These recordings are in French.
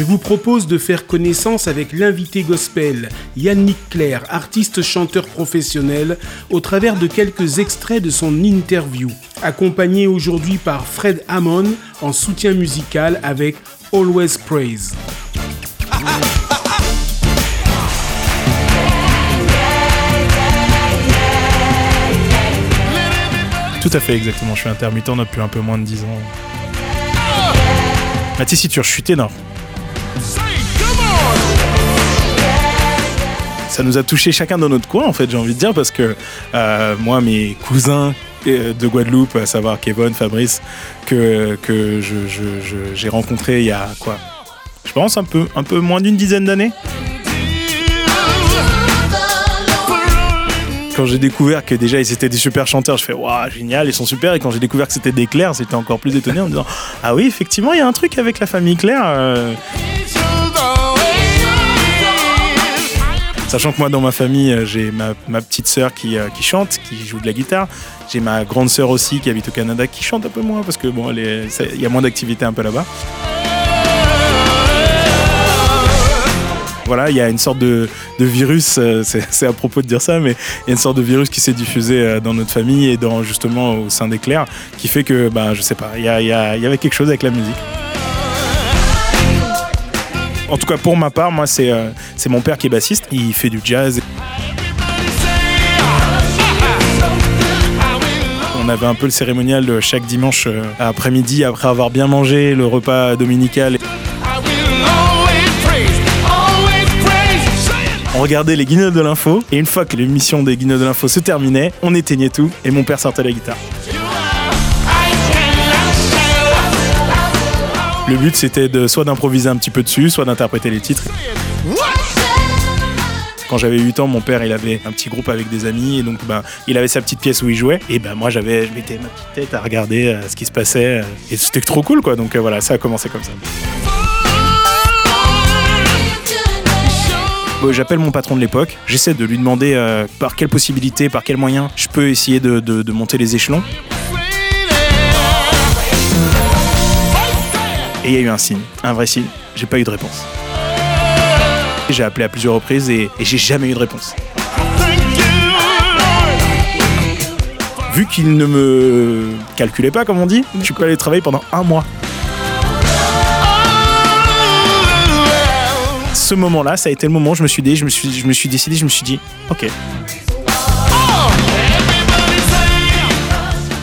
je vous propose de faire connaissance avec l'invité gospel, Yannick Claire, artiste chanteur professionnel, au travers de quelques extraits de son interview, accompagné aujourd'hui par Fred Hammond en soutien musical avec Always Praise. Tout à fait, exactement. Je suis intermittent depuis un peu moins de 10 ans. Ça nous a touché chacun dans notre coin, en fait, j'ai envie de dire, parce que euh, moi, mes cousins euh, de Guadeloupe, à savoir Kevin, Fabrice, que, que j'ai rencontré il y a quoi? Je pense un peu, un peu moins d'une dizaine d'années. quand j'ai découvert que déjà ils étaient des super chanteurs, je fais waouh, génial, ils sont super. Et quand j'ai découvert que c'était des Clairs, c'était encore plus étonné en me disant ah oui, effectivement, il y a un truc avec la famille Claire. Euh. Sachant que moi, dans ma famille, euh, j'ai ma, petite sœur qui, euh, qui, chante, qui joue de la guitare. J'ai ma grande sœur aussi qui habite au Canada, qui chante un peu moins parce que bon, il y a moins d'activité un peu là-bas. voilà, il y a une sorte de, virus, euh, c'est à propos de dire ça, mais il y a une sorte de virus qui s'est diffusé dans notre famille et dans justement au sein des clercs, qui fait que, bah, je sais pas, il y, avait quelque chose avec la musique. En tout cas, pour ma part, moi, c'est euh, mon père qui est bassiste. Il fait du jazz. On avait un peu le cérémonial chaque dimanche après-midi, après avoir bien mangé le repas dominical. on regardait les guignols de l'info, et une fois que l'émission des guignols de l'info se terminait, on éteignait tout, et mon père sortait la guitare. Le but c'était de soit d'improviser un petit peu dessus, soit d'interpréter les titres. Quand j'avais 8 ans, mon père il avait un petit groupe avec des amis et donc ben, il avait sa petite pièce où il jouait et ben moi j'avais je mettais ma petite tête à regarder euh, ce qui se passait euh, et c'était trop cool quoi donc euh, voilà ça a commencé comme ça. J'appelle mon patron de l'époque, j'essaie de lui demander par quelle possibilité, par quel moyen je peux essayer de, monter les échelons. Il y a eu un signe, un vrai signe, j'ai pas eu de réponse. J'ai appelé à plusieurs reprises et, j'ai jamais eu de réponse. Vu qu'il ne me calculait pas, comme on dit, je peux aller travailler pendant un mois. ce moment-là, ça a été le moment où je me suis dit, suis, je me suis décidé, je me suis dit, ok.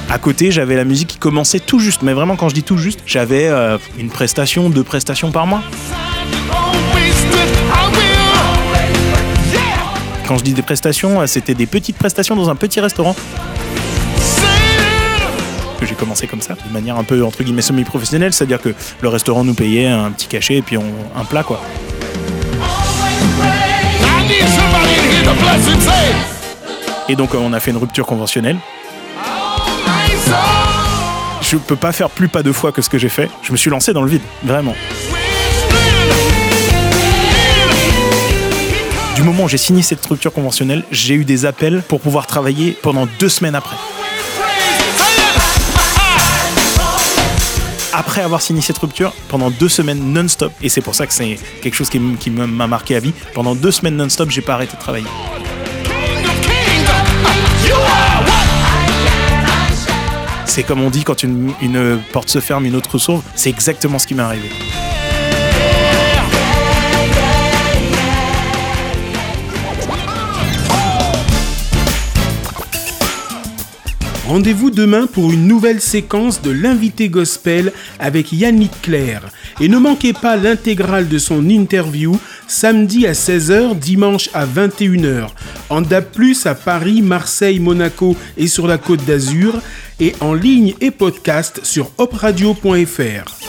À côté, j'avais la musique qui commençait tout juste, mais vraiment quand je dis tout juste, j'avais euh, une prestation, deux prestations par mois. Quand je dis des prestations, euh, c'était des petites prestations dans un petit restaurant. Que j'ai commencé comme ça, de manière un peu entre guillemets semi-professionnelle, c'est-à-dire que le restaurant nous payait un petit cachet et puis un plat quoi. Et donc on a fait une rupture conventionnelle. Je peux pas faire plus pas deux fois que ce que j'ai fait. Je me suis lancé dans le vide, vraiment. Du moment où j'ai signé cette rupture conventionnelle, j'ai eu des appels pour pouvoir travailler pendant deux semaines après. après avoir signé cette rupture, pendant deux semaines non-stop, et c'est pour ça que c'est quelque chose qui, m'a marqué à vie, pendant deux semaines non-stop, j'ai pas arrêté de travailler. C'est comme on dit quand une, une porte se ferme, une autre s'ouvre, c'est exactement ce qui m'est arrivé. Rendez-vous demain pour une nouvelle séquence de l'invité gospel avec Yannick Claire. Et ne manquez pas l'intégrale de son interview samedi à 16h, dimanche à 21h. En DAP+, à Paris, Marseille, Monaco et sur la Côte d'Azur. Et en ligne et podcast sur opradio.fr.